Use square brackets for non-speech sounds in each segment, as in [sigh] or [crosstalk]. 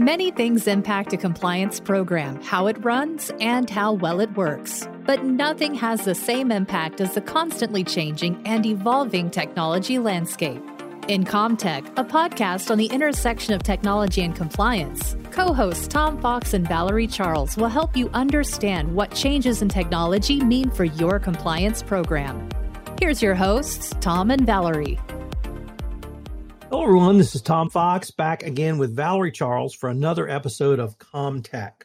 Many things impact a compliance program, how it runs, and how well it works. But nothing has the same impact as the constantly changing and evolving technology landscape. In Comtech, a podcast on the intersection of technology and compliance, co hosts Tom Fox and Valerie Charles will help you understand what changes in technology mean for your compliance program. Here's your hosts, Tom and Valerie. Hello, everyone. This is Tom Fox back again with Valerie Charles for another episode of Comtech.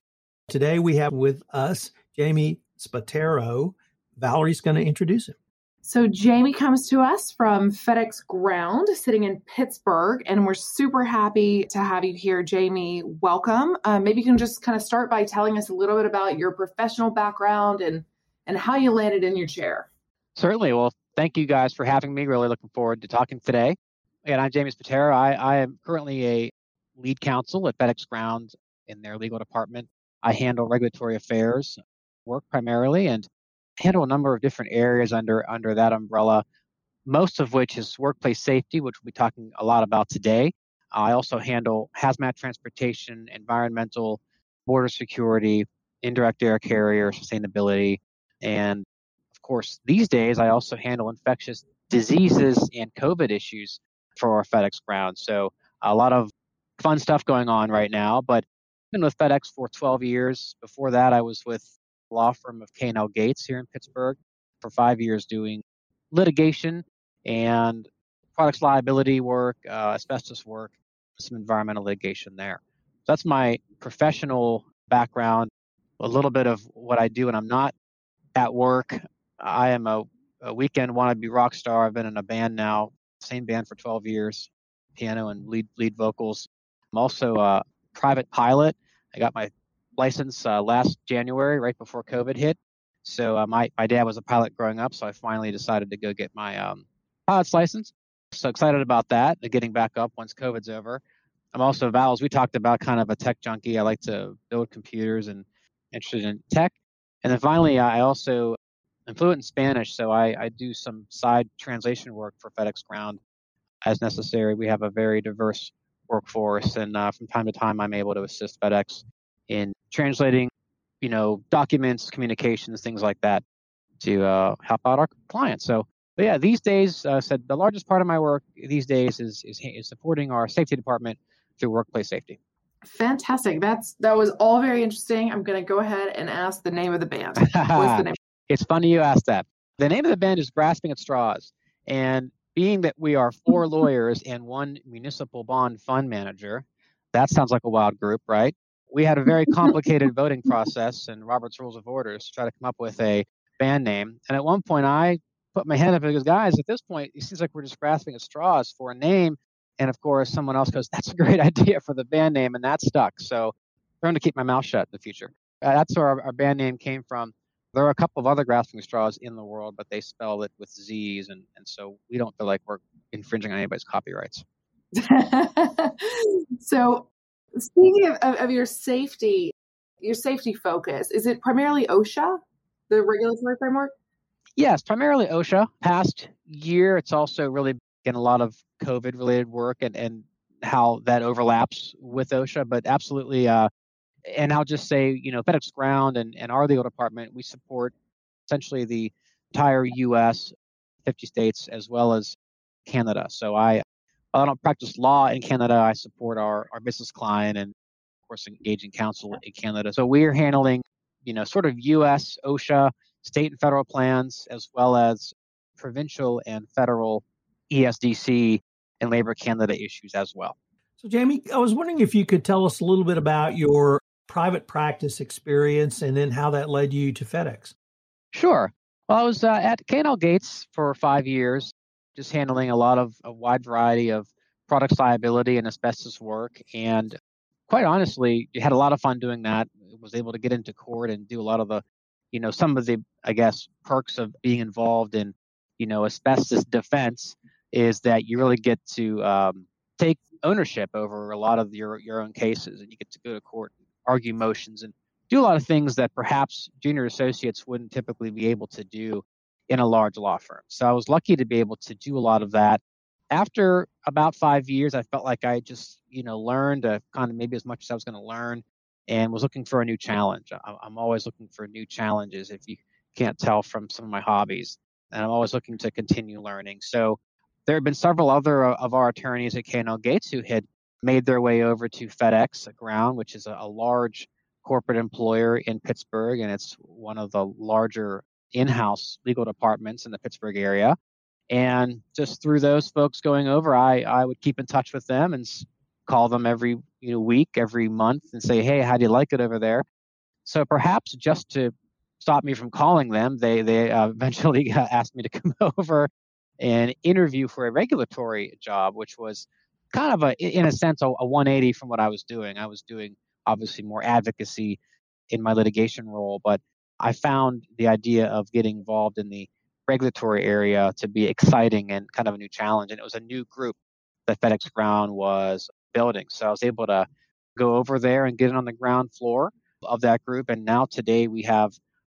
Today we have with us Jamie Spataro. Valerie's going to introduce him. So, Jamie comes to us from FedEx Ground, sitting in Pittsburgh, and we're super happy to have you here, Jamie. Welcome. Uh, maybe you can just kind of start by telling us a little bit about your professional background and and how you landed in your chair. Certainly. Well, thank you guys for having me. Really looking forward to talking today. And I'm James Spataro. I, I am currently a lead counsel at FedEx Ground in their legal department. I handle regulatory affairs work primarily and handle a number of different areas under under that umbrella. Most of which is workplace safety, which we'll be talking a lot about today. I also handle hazmat transportation, environmental, border security, indirect air carrier, sustainability, and of course, these days I also handle infectious diseases and COVID issues for our FedEx ground. So a lot of fun stuff going on right now. But I've been with FedEx for 12 years. Before that, I was with law firm of K&L Gates here in Pittsburgh for five years doing litigation and products liability work, uh, asbestos work, some environmental litigation there. So that's my professional background. A little bit of what I do when I'm not at work. I am a, a weekend wannabe rock star. I've been in a band now same band for 12 years, piano and lead lead vocals. I'm also a private pilot. I got my license uh, last January, right before COVID hit. So uh, my my dad was a pilot growing up, so I finally decided to go get my um, pilot's license. So excited about that, getting back up once COVID's over. I'm also Val's. We talked about kind of a tech junkie. I like to build computers and interested in tech. And then finally, I also I'm fluent in Spanish, so I, I do some side translation work for FedEx Ground as necessary. We have a very diverse workforce, and uh, from time to time, I'm able to assist FedEx in translating, you know, documents, communications, things like that, to uh, help out our clients. So, but yeah, these days, uh, said the largest part of my work these days is, is is supporting our safety department through workplace safety. Fantastic. That's that was all very interesting. I'm going to go ahead and ask the name of the band. What's the [laughs] name? It's funny you asked that. The name of the band is Grasping at Straws. And being that we are four [laughs] lawyers and one municipal bond fund manager, that sounds like a wild group, right? We had a very complicated [laughs] voting process and Robert's Rules of Orders to try to come up with a band name. And at one point, I put my hand up and goes, guys, at this point, it seems like we're just grasping at straws for a name. And of course, someone else goes, that's a great [laughs] idea for the band name. And that stuck. So I'm going to keep my mouth shut in the future. Uh, that's where our, our band name came from. There are a couple of other grasping straws in the world, but they spell it with Z's, and, and so we don't feel like we're infringing on anybody's copyrights. [laughs] so, speaking of, of, your safety, your safety focus, is it primarily OSHA, the regulatory framework? Yes, primarily OSHA. Past year, it's also really been a lot of COVID related work and, and how that overlaps with OSHA, but absolutely uh, and I'll just say, you know, FedEx Ground and, and our legal department, we support essentially the entire U.S., 50 states, as well as Canada. So I, I don't practice law in Canada. I support our, our business client and, of course, engaging counsel in Canada. So we are handling, you know, sort of U.S., OSHA, state and federal plans, as well as provincial and federal ESDC and Labor Canada issues as well. So, Jamie, I was wondering if you could tell us a little bit about your private practice experience and then how that led you to FedEx. Sure. Well, I was uh, at K&L Gates for five years, just handling a lot of a wide variety of products liability and asbestos work. And quite honestly, you had a lot of fun doing that. Was able to get into court and do a lot of the, you know, some of the, I guess, perks of being involved in, you know, asbestos defense is that you really get to um, take ownership over a lot of your your own cases, and you get to go to court argue motions and do a lot of things that perhaps junior associates wouldn't typically be able to do in a large law firm. So I was lucky to be able to do a lot of that after about five years, I felt like I just, you know, learned uh, kind of maybe as much as I was going to learn and was looking for a new challenge. I'm always looking for new challenges if you can't tell from some of my hobbies. And I'm always looking to continue learning. So there have been several other uh, of our attorneys at K&L Gates who had made their way over to FedEx Ground, which is a, a large corporate employer in Pittsburgh, and it's one of the larger in-house legal departments in the Pittsburgh area. And just through those folks going over, I, I would keep in touch with them and call them every you know week, every month, and say, "Hey, how do you like it over there?" So perhaps just to stop me from calling them, they they uh, [laughs] eventually asked me to come [laughs] over and interview for a regulatory job, which was kind of a, in a sense, a, a 180 from what I was doing. I was doing obviously more advocacy in my litigation role, but I found the idea of getting involved in the regulatory area to be exciting and kind of a new challenge. And it was a new group that FedEx Ground was building. So I was able to go over there and get on the ground floor of that group. And now today we have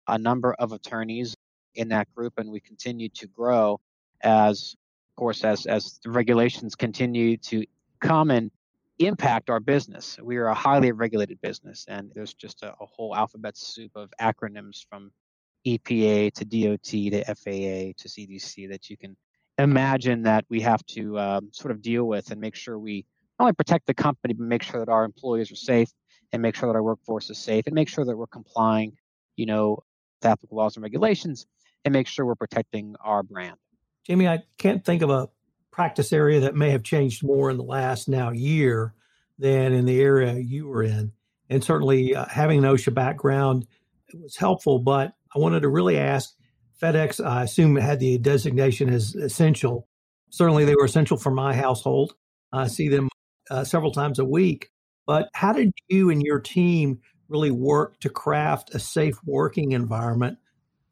a number of attorneys in that group and we continue to grow as course as as regulations continue to come and impact our business. We are a highly regulated business and there's just a, a whole alphabet soup of acronyms from EPA to DOT to FAA to CDC that you can imagine that we have to um, sort of deal with and make sure we not only protect the company, but make sure that our employees are safe and make sure that our workforce is safe and make sure that we're complying, you know, with applicable laws and regulations and make sure we're protecting our brand. Jamie, I can't think of a practice area that may have changed more in the last now year than in the area you were in. And certainly uh, having an OSHA background was helpful, but I wanted to really ask FedEx, I assume had the designation as essential. Certainly, they were essential for my household. I see them uh, several times a week. But how did you and your team really work to craft a safe working environment,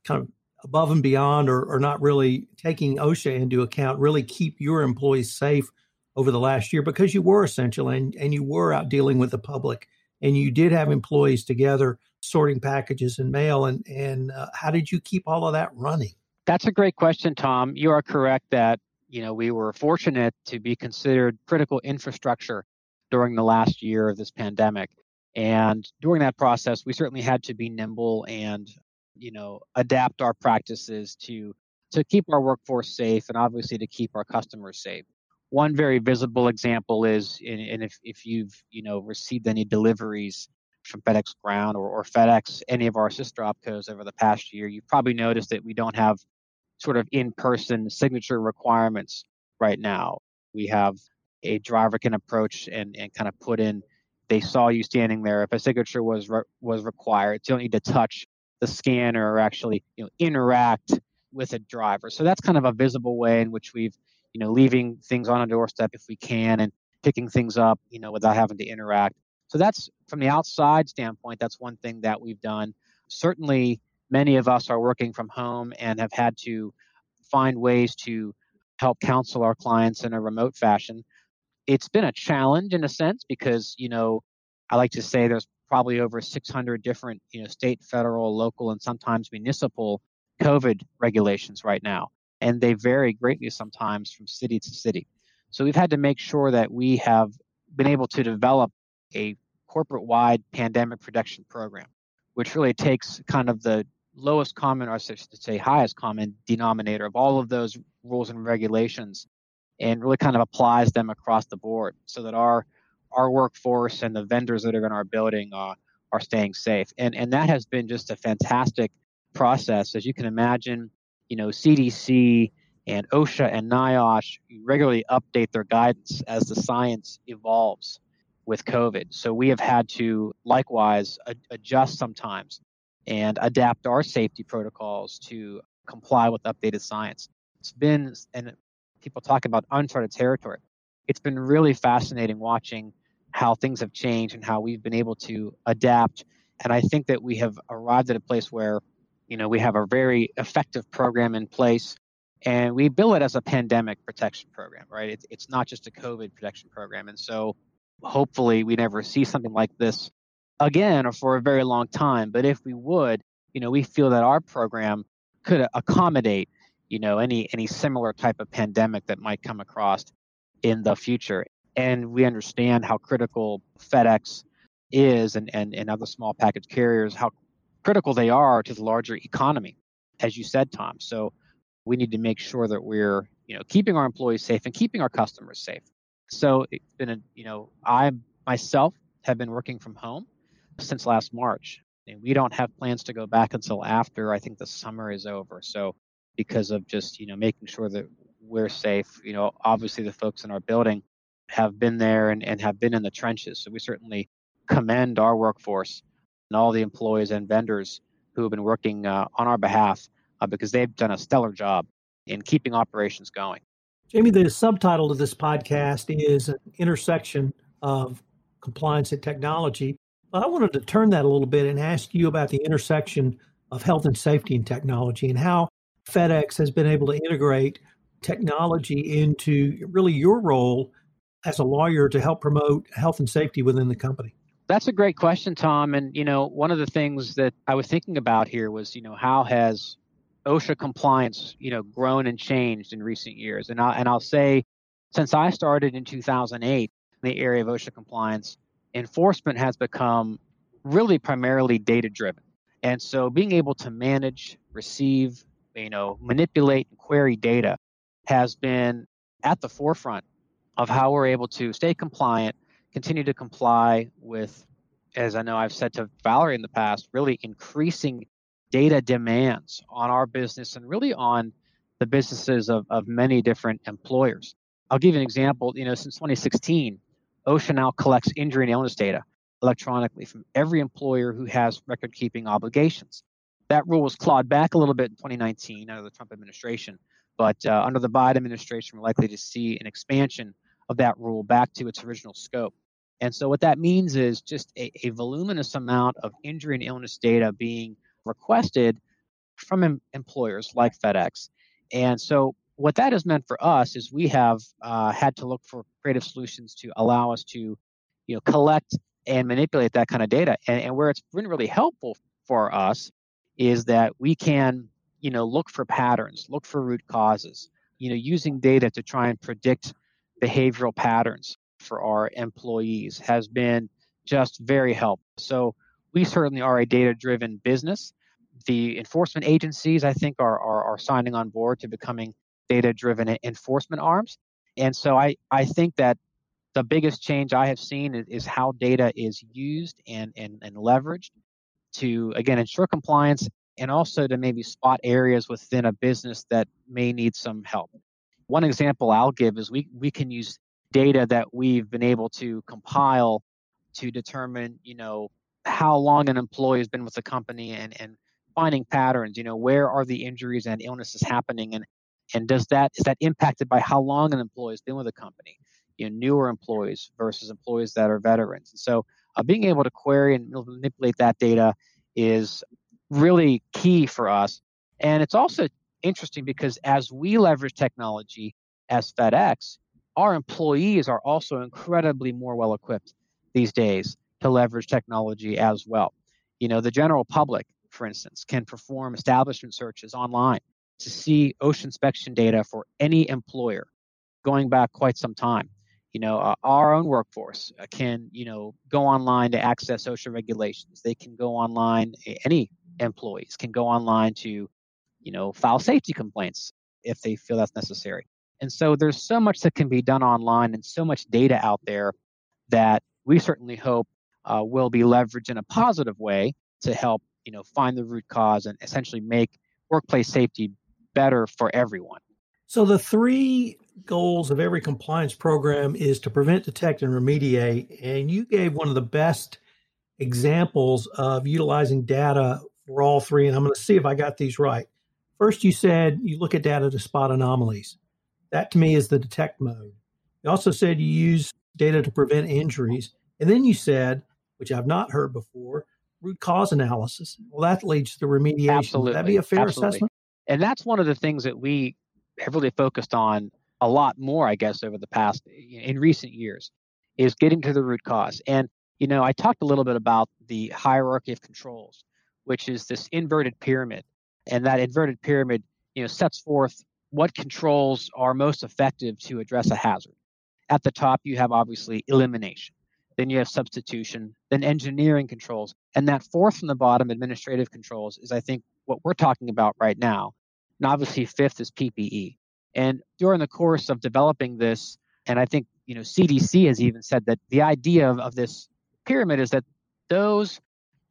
kind of above and beyond, or, or not really taking OSHA into account, really keep your employees safe over the last year because you were essential and, and you were out dealing with the public. And you did have employees together sorting packages and mail. And and uh, how did you keep all of that running? That's a great question tom. You are correct that you know we were fortunate to be considered critical infrastructure during the last year of this pandemic. And during that process we certainly had to be nimble and you know adapt our practices to to keep our workforce safe and obviously to keep our customers safe one very visible example is and if, if you've you know received any deliveries from FedEx Ground or, or FedEx, any of our sister opcos over the past year, you've probably noticed that we don't have sort of in-person signature requirements right now. We have a driver can approach and, and kind of put in. They saw you standing there. If a signature was re- was required, you don't need to touch the scanner or actually you know interact with a driver. So that's kind of a visible way in which we've you know leaving things on a doorstep if we can and picking things up you know without having to interact so that's from the outside standpoint, that's one thing that we've done. Certainly, many of us are working from home and have had to find ways to help counsel our clients in a remote fashion. It's been a challenge in a sense because, you know, I like to say there's probably over 600 different, you know, state, federal, local, and sometimes municipal COVID regulations right now. And they vary greatly sometimes from city to city. So we've had to make sure that we have been able to develop a corporate wide pandemic protection program, which really takes kind of the lowest common, or should say highest common denominator of all of those rules and regulations and really kind of applies them across the board so that our our workforce and the vendors that are in our building uh, are staying safe. And and that has been just a fantastic process. As you can imagine, you know, CDC and OSHA and NIOSH regularly update their guidance as the science evolves with COVID. So we have had to likewise a- adjust sometimes and adapt our safety protocols to comply with updated science. It's been, and people talk about uncharted territory. It's been really fascinating watching how things have changed and how we've been able to adapt. And I think that we have arrived at a place where, you know, we have a very effective program in place and we bill it as a pandemic protection program, right? It's, it's not just a COVID protection program. And so hopefully we never see something like this again or for a very long time. But if we would, you know, we feel that our program could accommodate, you know, any any similar type of pandemic that might come across in the future. And we understand how critical FedEx is and, and, and other small package carriers, how critical they are to the larger economy, as you said, Tom. So we need to make sure that we're, you know, keeping our employees safe and keeping our customers safe. So it's been a, uh, you know, I myself have been working from home since last March. And we don't have plans to go back until after I think the summer is over. So because of just, you know, making sure that we're safe, you know, obviously the folks in our building have been there and, and have been in the trenches. So we certainly commend our workforce and all the employees and vendors who have been working uh, on our behalf uh, because they've done a stellar job in keeping operations going. Jamie, the subtitle of this podcast is an intersection of compliance and technology. But I wanted to turn that a little bit and ask you about the intersection of health and safety and technology and how FedEx has been able to integrate technology into really your role as a lawyer to help promote health and safety within the company. That's a great question, Tom. And, you know, one of the things that I was thinking about here was, you know, how has OSHA compliance, you know, grown and changed in recent years? And, I, and I'll say, since I started in 2008 in the area of OSHA compliance, enforcement has become really primarily data driven. And so being able to manage, receive, you know, manipulate and query data has been at the forefront of how we're able to stay compliant, continue to comply with, as I know I've said to Valerie in the past, really increasing data demands on our business and really on the businesses of, of many different employers. I'll give you an example. You know, since 2016, OSHA now collects injury and illness data electronically from every employer who has record keeping obligations. That rule was clawed back a little bit in 2019 under the Trump administration, but uh, under the Biden administration, we're likely to see an expansion of that rule back to its original scope. And so, what that means is just a, a voluminous amount of injury and illness data being requested from em- employers like FedEx. And so, what that has meant for us is we have uh, had to look for creative solutions to allow us to, you know, collect and manipulate that kind of data. And, and where it's been really helpful for us is that we can, you know, look for patterns, look for root causes, you know, using data to try and predict behavioral patterns for our employees has been just very helpful. So we certainly are a data-driven business. The enforcement agencies, I think, are, are, are signing on board to becoming data-driven enforcement arms. And so I, I think that the biggest change I have seen is, is how data is used and, and, and leveraged to, again, ensure compliance and also to maybe spot areas within a business that may need some help. One example I'll give is we, we can use data that we've been able to compile to determine, you know, how long an employee has been with the company and, and finding patterns, you know, where are the injuries and illnesses happening and and does that is that impacted by how long an employee has been with the company? You know, newer employees versus employees that are veterans. And so uh, being able to query and manipulate that data is really key for us. And it's also interesting because as we leverage technology as FedEx, our employees are also incredibly more well equipped these days to leverage technology as well. You know, the general public, for instance, can perform establishment searches online to see OSHA inspection data for any employer going back quite some time. You know, uh, our own workforce uh, can, you know, go online to access OSHA regulations. They can go online, any employees can go online to you know, file safety complaints if they feel that's necessary. And so there's so much that can be done online and so much data out there that we certainly hope uh, will be leveraged in a positive way to help, you know, find the root cause and essentially make workplace safety better for everyone. So the three goals of every compliance program is to prevent, detect, and remediate. And you gave one of the best examples of utilizing data for all three. And I'm going to see if I got these right. First, you said you look at data to spot anomalies. That to me is the detect mode. You also said you use data to prevent injuries. And then you said, which I've not heard before, root cause analysis. Well, that leads to remediation. Absolutely. Would that be a fair Absolutely. assessment? And that's one of the things that we have really focused on a lot more, I guess, over the past in recent years, is getting to the root cause. And you know, I talked a little bit about the hierarchy of controls, which is this inverted pyramid and that inverted pyramid you know, sets forth what controls are most effective to address a hazard. At the top, you have obviously elimination. Then you have substitution, then engineering controls. And that fourth from the bottom, administrative controls, is I think what we're talking about right now. And obviously, fifth is PPE. And during the course of developing this, and I think you know CDC has even said that the idea of, of this pyramid is that those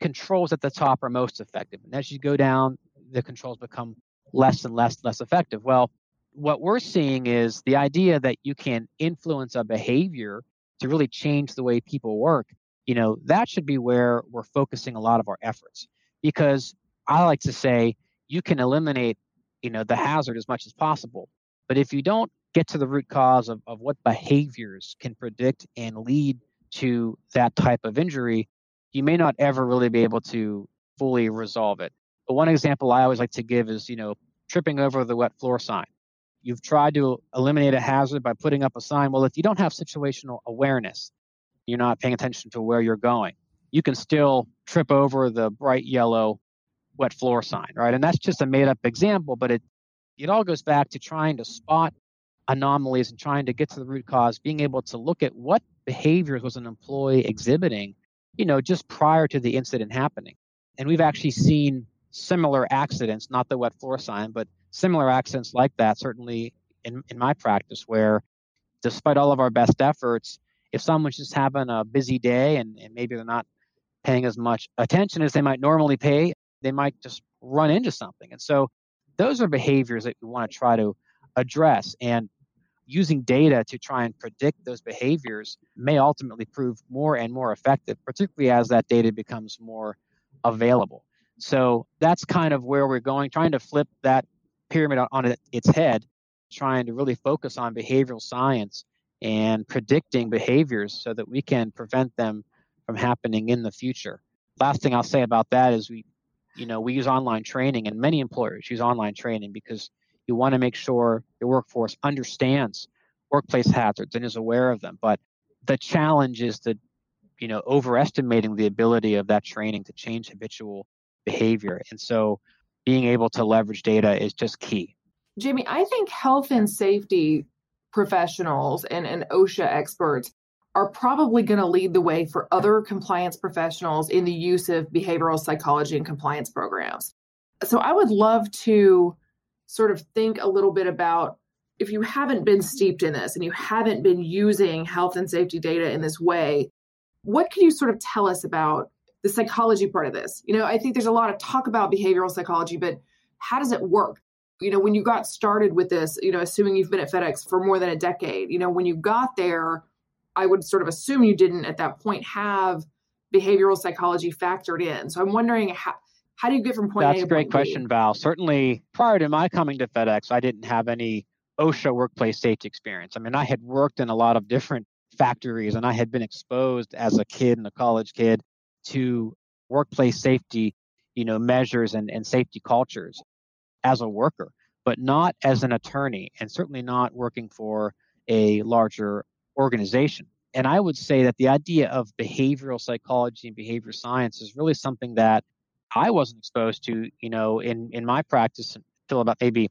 controls at the top are most effective. And as you go down, the controls become less and less less effective. Well, what we're seeing is the idea that you can influence a behavior to really change the way people work. You know, that should be where we're focusing a lot of our efforts. Because I like to say you can eliminate, you know, the hazard as much as possible. But if you don't get to the root cause of, of what behaviors can predict and lead to that type of injury, you may not ever really be able to fully resolve it. But one example I always like to give is, you know, tripping over the wet floor sign. You've tried to eliminate a hazard by putting up a sign. Well, if you don't have situational awareness, you're not paying attention to where you're going, you can still trip over the bright yellow wet floor sign, right? And that's just a made up example, but it it all goes back to trying to spot anomalies and trying to get to the root cause, being able to look at what behaviors was an employee exhibiting, you know, just prior to the incident happening. And we've actually seen similar accidents, not the wet floor sign, but similar accidents like that, certainly in, in my practice, where despite all of our best efforts, if someone's just having a busy day and, and maybe they're not paying as much attention as they might normally pay, they might just run into something. And so those are behaviors that we want to try to address. And using data to try and predict those behaviors may ultimately prove more and more effective, particularly as that data becomes more available. So that's kind of where we're going, trying to flip that pyramid on its head, trying to really focus on behavioral science and predicting behaviors so that we can prevent them from happening in the future. Last thing I'll say about that is we, you know, we use online training and many employers use online training because you want to make sure your workforce understands workplace hazards and is aware of them. But the challenge is that, you know, overestimating the ability of that training to change habitual behavior. And so being able to leverage data is just key. Jamie, I think health and safety professionals and, and OSHA experts are probably going to lead the way for other compliance professionals in the use of behavioral psychology and compliance programs. So I would love to sort of think a little bit about if you haven't been steeped in this and you haven't been using health and safety data in this way, what can you sort of tell us about the psychology part of this? You know, I think there's a lot of talk about behavioral psychology, but how does it work? You know, when you got started with this, you know, assuming you've been at FedEx for more than a decade, you know, when you got there, I would sort of assume you didn't at that point have behavioral psychology factored in. So I'm wondering how how do you get from point That's A That's a great question, Val. Certainly, prior to my coming to FedEx, I didn't have any OSHA workplace safety experience. I mean, I had worked in a lot of different factories and I had been exposed as a kid and a college kid to workplace safety, you know, measures and, and safety cultures as a worker, but not as an attorney and certainly not working for a larger organization. And I would say that the idea of behavioral psychology and behavior science is really something that I wasn't exposed to, you know, in in my practice until about maybe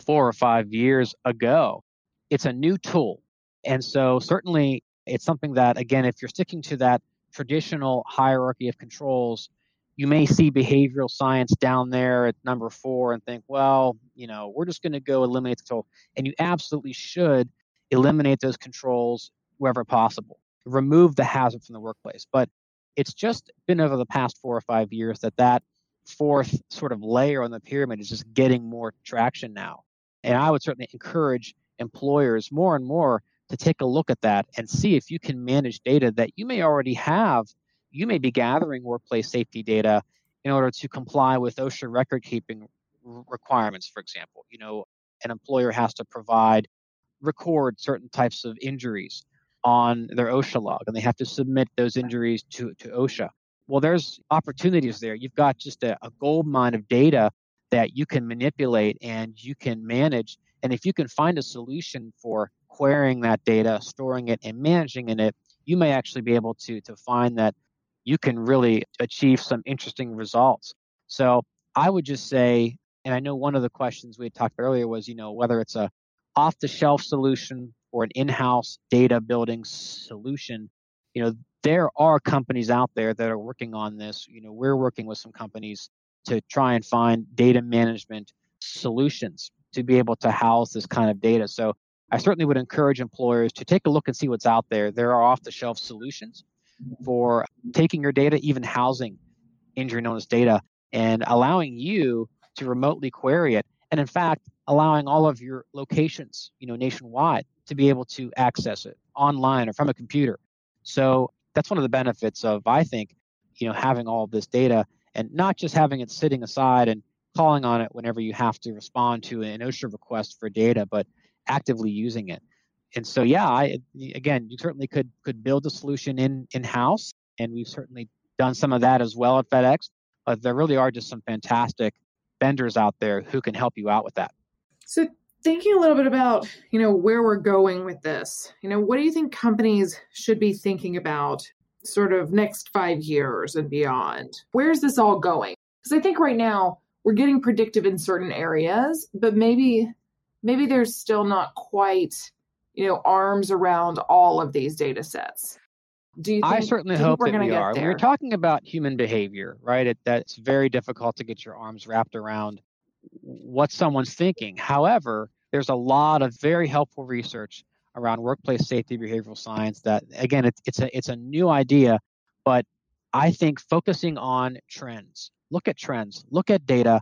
four or five years ago. It's a new tool, and so certainly it's something that, again, if you're sticking to that traditional hierarchy of controls, you may see behavioral science down there at number four and think, well, you know, we're just going to go eliminate the control, and you absolutely should eliminate those controls wherever possible. Remove the hazard from the workplace, but it's just been over the past four or five years that that fourth sort of layer on the pyramid is just getting more traction now. And I would certainly encourage employers more and more to take a look at that and see if you can manage data that you may already have. You may be gathering workplace safety data in order to comply with OSHA record keeping requirements, for example. You know, an employer has to provide, record certain types of injuries on their OSHA log and they have to submit those injuries to, to OSHA. Well, there's opportunities there. You've got just a, a gold mine of data that you can manipulate and you can manage. And if you can find a solution for querying that data, storing it, and managing in it, you may actually be able to, to find that you can really achieve some interesting results. So I would just say And I know one of the questions we had talked earlier was, you know, whether it's a off the shelf solution or an in house data building solution. You know, there are companies out there that are working on this. You know, we're working with some companies to try and find data management solutions to be able to house this kind of data. So I certainly would encourage employers to take a look and see what's out there. There are off the shelf solutions for taking your data, even housing injury known as data, and allowing you to remotely query it. And in fact, allowing all of your locations, you know, nationwide to be able to access it online or from a computer. So that's one of the benefits of, I think, you know, having all of this data and not just having it sitting aside and calling on it whenever you have to respond to an OSHA request for data, but actively using it. And so, yeah, I again, you certainly could could build a solution in in house, and we've certainly done some of that as well at FedEx. But there really are just some fantastic vendors out there who can help you out with that. So, thinking a little bit about you know where we're going with this, you know, what do you think companies should be thinking about, sort of next five years and beyond? Where's this all going? Because I think right now we're getting predictive in certain areas, but maybe maybe there's still not quite you know arms around all of these data sets do you think, I certainly hope that we are. Going to get there? We're talking about human behavior, right? It, that's very difficult to get your arms wrapped around what someone's thinking. However, there's a lot of very helpful research around workplace safety behavioral science that again it's, it's a it's a new idea but i think focusing on trends look at trends look at data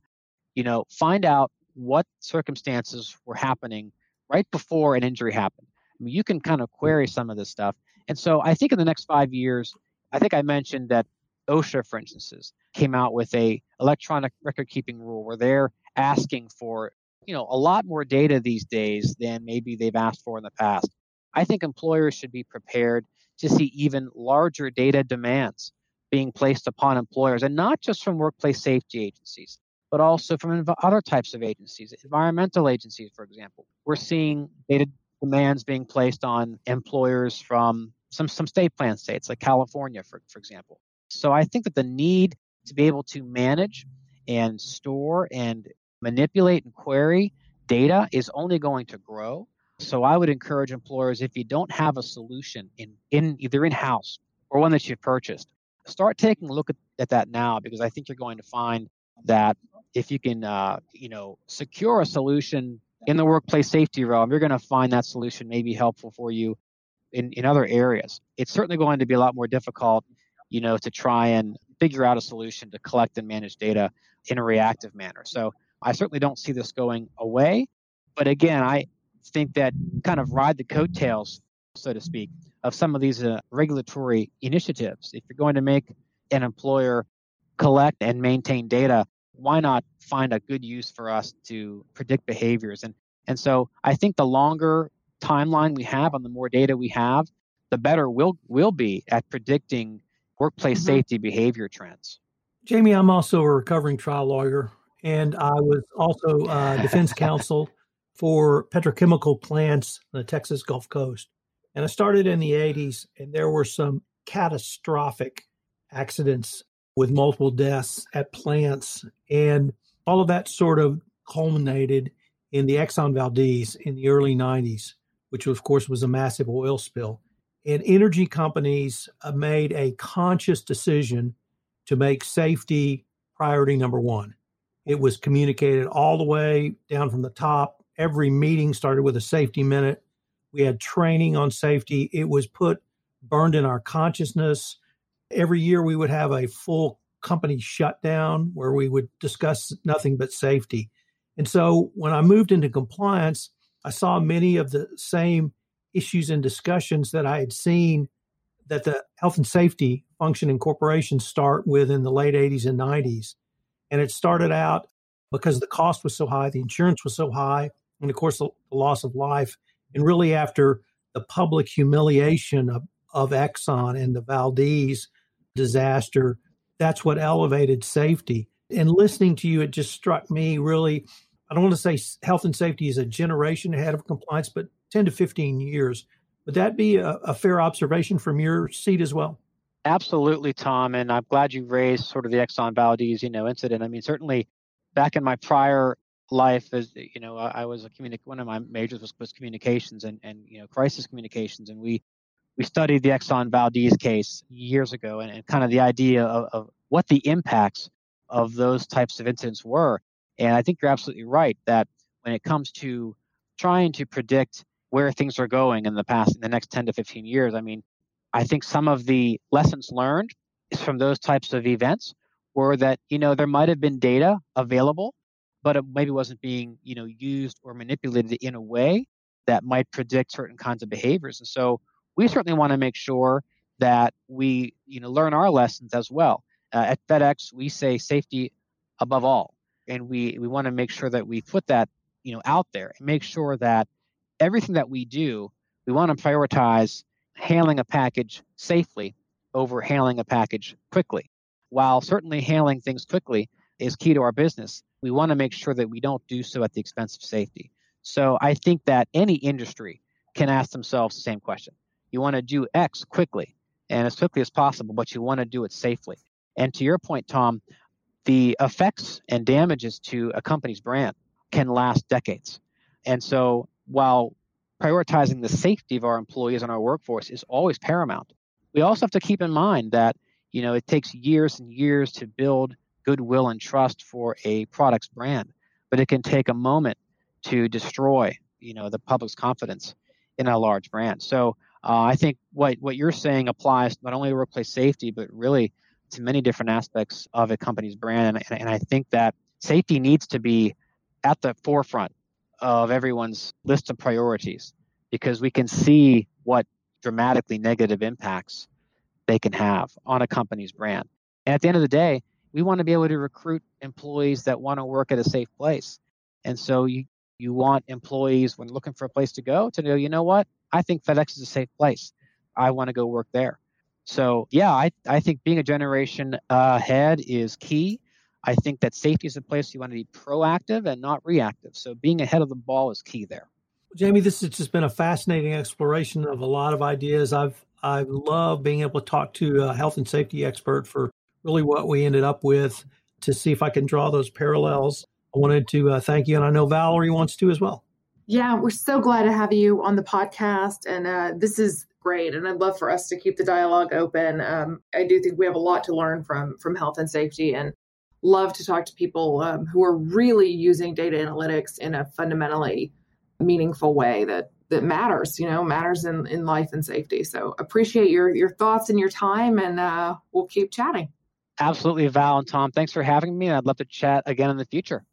you know find out what circumstances were happening right before an injury happened. I mean, you can kind of query some of this stuff. And so I think in the next five years, I think I mentioned that OSHA, for instance, came out with a electronic record keeping rule where they're asking for you know a lot more data these days than maybe they've asked for in the past. I think employers should be prepared to see even larger data demands being placed upon employers and not just from workplace safety agencies but also from other types of agencies, environmental agencies, for example. We're seeing data demands being placed on employers from some, some state plan states like California, for, for example. So I think that the need to be able to manage and store and manipulate and query data is only going to grow. So I would encourage employers if you don't have a solution in, in either in house or one that you've purchased, start taking a look at, at that now because I think you're going to find that if you can, uh, you know, secure a solution in the workplace safety realm, you're going to find that solution may be helpful for you in, in other areas. It's certainly going to be a lot more difficult, you know, to try and figure out a solution to collect and manage data in a reactive manner. So I certainly don't see this going away. But again, I think that kind of ride the coattails, so to speak, of some of these uh, regulatory initiatives. If you're going to make an employer collect and maintain data, why not find a good use for us to predict behaviors? And and so I think the longer timeline we have and the more data we have, the better we'll will be at predicting workplace mm-hmm. safety behavior trends. Jamie, I'm also a recovering trial lawyer, and I was also uh, [laughs] defense counsel for petrochemical plants on the Texas Gulf Coast. And I started in the 80s, and there were some catastrophic accidents with multiple deaths at plants. And all of that sort of culminated in the Exxon Valdez in the early 90s, which of course was a massive oil spill. And energy companies uh, made a conscious decision to make safety priority number one. It was communicated all the way down from the top. Every meeting started with a safety minute. We had training on safety. It was put burned in our consciousness every year we would have a full company shutdown where we would discuss nothing but safety. And so when I moved into compliance, I saw many of the same issues and discussions that I had seen that the health and safety function in corporations start with in the late 80s and 90s. And it started out because the cost was so high, the insurance was so high, and of course, the, loss of life. And really, after the public humiliation of, of Exxon and the Valdez disaster. That's what elevated safety. And listening to you, it just struck me really. I don't want to say health and safety is a generation ahead of compliance, but 10 to 15 years. Would that be a, a fair observation from your seat as well? Absolutely, Tom. And I'm glad you raised sort of the Exxon Valdez, you know, incident. I mean, certainly back in my prior life, as you know, I, was a communic. One of my majors was, was communications and and you know crisis communications, and we we studied the Exxon Valdez case years ago, and, and kind of the idea of, of what the impacts of those types of incidents were. And I think you're absolutely right that when it comes to trying to predict where things are going in the past in the next 10 to 15 years, I mean, I think some of the lessons learned from those types of events were that you know there might have been data available, but it maybe wasn't being you know used or manipulated in a way that might predict certain kinds of behaviors. And so we certainly want to make sure that we you know learn our lessons as well. Uh, at FedEx, we say safety above all, and we we want to make sure that we put that you know out there and make sure that everything that we do, we want to prioritize handling a package safely over handling a package quickly. While certainly handling things quickly is key to our business, we want to make sure that we don't do so at the expense of safety. So I think that any industry can ask themselves the same question. You want to do X quickly and as quickly as possible, but you want to do it safely. And to your point, Tom, the effects and damages to a company's brand can last decades. And so while prioritizing the safety of our employees and our workforce is always paramount, we also have to keep in mind that you know it takes years and years to build goodwill and trust for a product's brand, but it can take a moment to destroy you know the public's confidence in a large brand. So uh, I think what what you're saying applies not only to workplace safety, but really to many different aspects of a company's brand. And, and I think that safety needs to be at the forefront of everyone's list of priorities because we can see what dramatically negative impacts they can have on a company's brand. And at the end of the day, we want to be able to recruit employees that want to work at a safe place. And so you you want employees when looking for a place to go to know, you know what? I think FedEx is a safe place. I want to go work there. So yeah, I, I think being a generation ahead is key. I think that safety is a place you want to be proactive and not reactive. So being ahead of the ball is key there. Jamie, this has just been a fascinating exploration of a lot of ideas. I've I love being able to talk to a health and safety expert for really what we ended up with to see if I can draw those parallels. I wanted to uh, thank you, and I know Valerie wants to as well. Yeah, we're so glad to have you on the podcast, and uh, this is great. And I'd love for us to keep the dialogue open. Um, I do think we have a lot to learn from from health and safety, and love to talk to people um, who are really using data analytics in a fundamentally meaningful way that that matters you know matters in in life and safety so appreciate your your thoughts and your time and uh, we'll keep chatting absolutely val and tom thanks for having me i'd love to chat again in the future